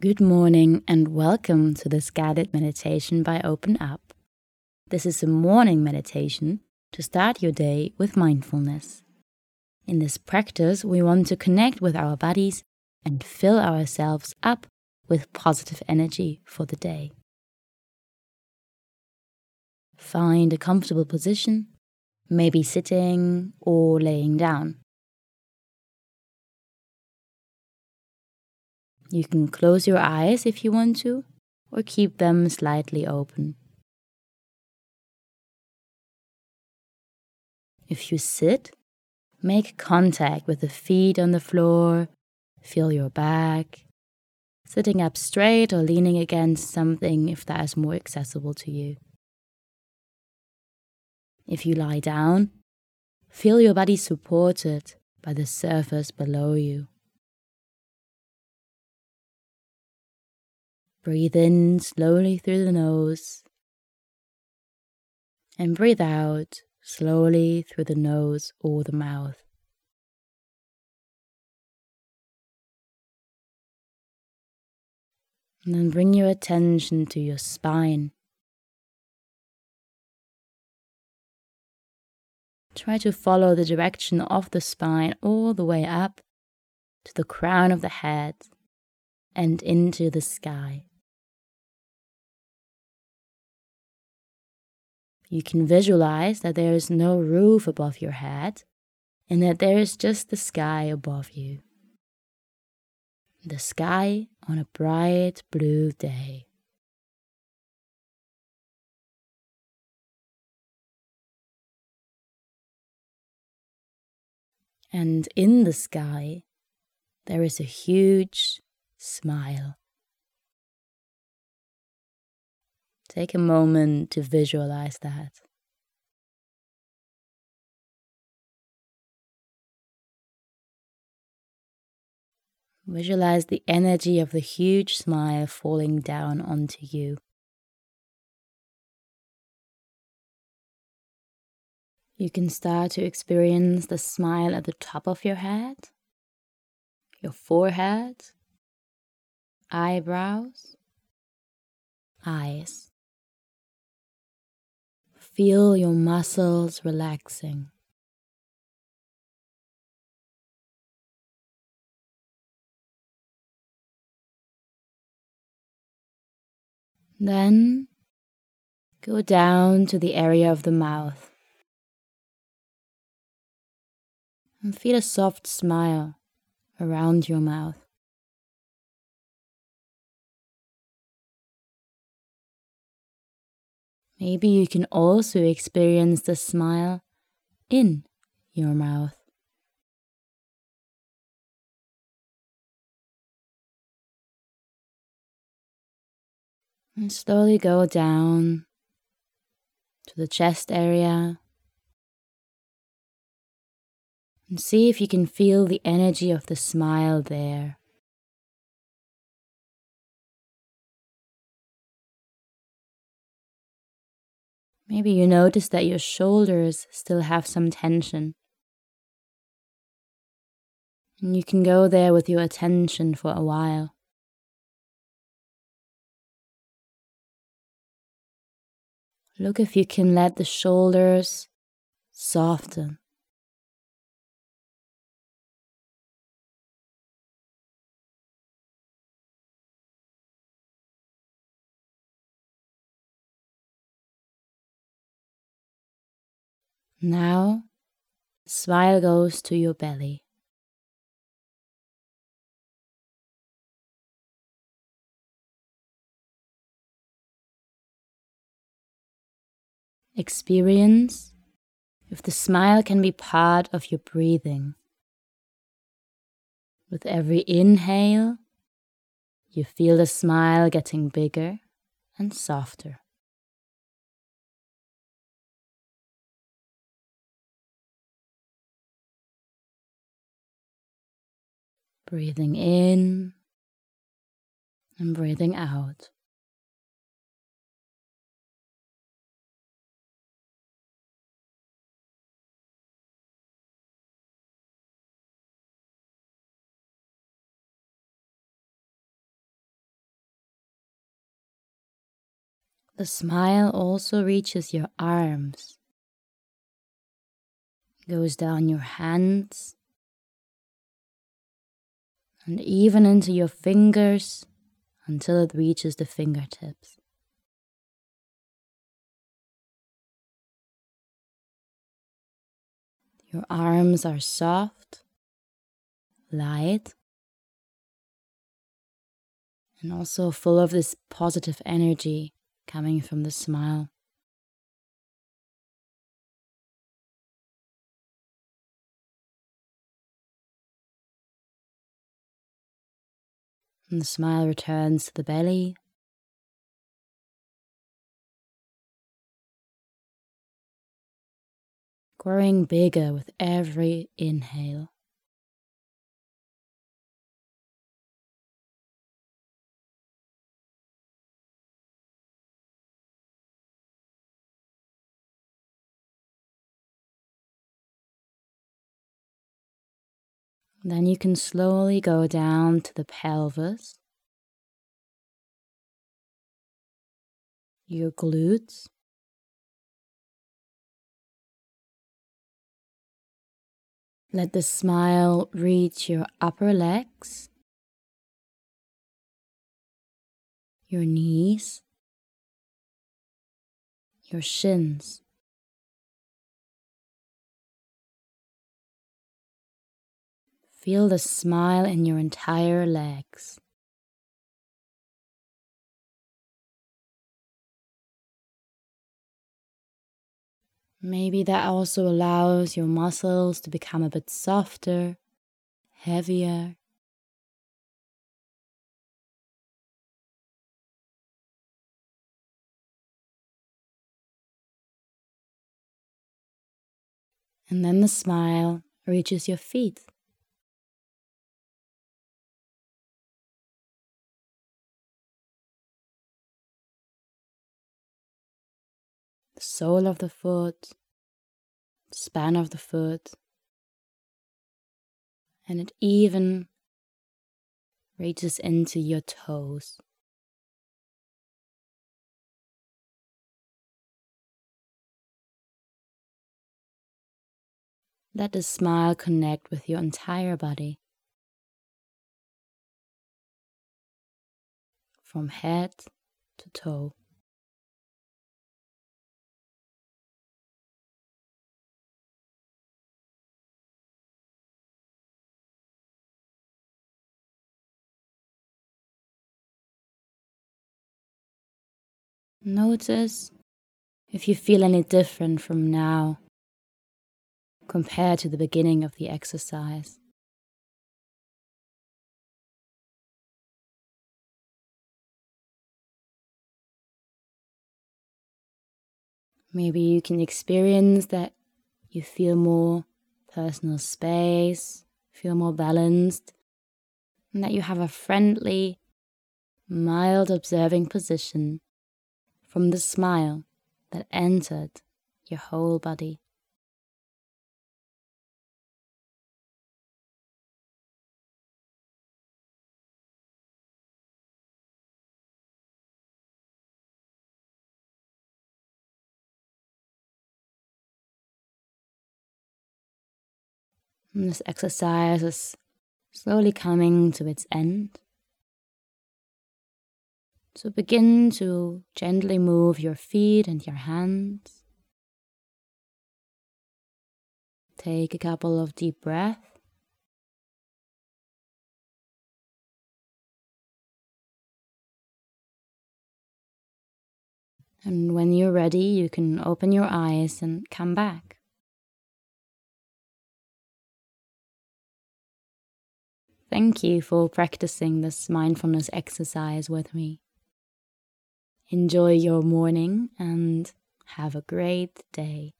Good morning and welcome to this guided meditation by OpenUp. This is a morning meditation to start your day with mindfulness. In this practice, we want to connect with our bodies and fill ourselves up with positive energy for the day. Find a comfortable position, maybe sitting or laying down. You can close your eyes if you want to, or keep them slightly open. If you sit, make contact with the feet on the floor, feel your back, sitting up straight or leaning against something if that is more accessible to you. If you lie down, feel your body supported by the surface below you. Breathe in slowly through the nose and breathe out slowly through the nose or the mouth. And then bring your attention to your spine. Try to follow the direction of the spine all the way up to the crown of the head and into the sky. You can visualize that there is no roof above your head and that there is just the sky above you. The sky on a bright blue day. And in the sky, there is a huge smile. Take a moment to visualize that. Visualize the energy of the huge smile falling down onto you. You can start to experience the smile at the top of your head, your forehead, eyebrows, eyes. Feel your muscles relaxing. Then go down to the area of the mouth and feel a soft smile around your mouth. Maybe you can also experience the smile in your mouth. And slowly go down to the chest area. And see if you can feel the energy of the smile there. Maybe you notice that your shoulders still have some tension. And you can go there with your attention for a while. Look if you can let the shoulders soften. Now, smile goes to your belly. Experience if the smile can be part of your breathing. With every inhale, you feel the smile getting bigger and softer. breathing in and breathing out. The smile also reaches your arms, goes down your hands, and even into your fingers until it reaches the fingertips. Your arms are soft, light, and also full of this positive energy coming from the smile. And the smile returns to the belly. Growing bigger with every inhale. Then you can slowly go down to the pelvis, your glutes, Let the smile reach your upper legs, your knees, your shins. Feel the smile in your entire legs. Maybe that also allows your muscles to become a bit softer, heavier. And then the smile reaches your feet. Sole of the foot, span of the foot, and it even reaches into your toes. Let the smile connect with your entire body. From head to toe. Notice if you feel any different from now compared to the beginning of the exercise. Maybe you can experience that you feel more personal space, feel more balanced, and that you have a friendly, mild observing position from the smile that entered your whole body. And this exercise is slowly coming to its end. So begin to gently move your feet and your hands. Take a couple of deep breaths. And when you're ready, you can open your eyes and come back. Thank you for practicing this mindfulness exercise with me. Enjoy your morning and have a great day.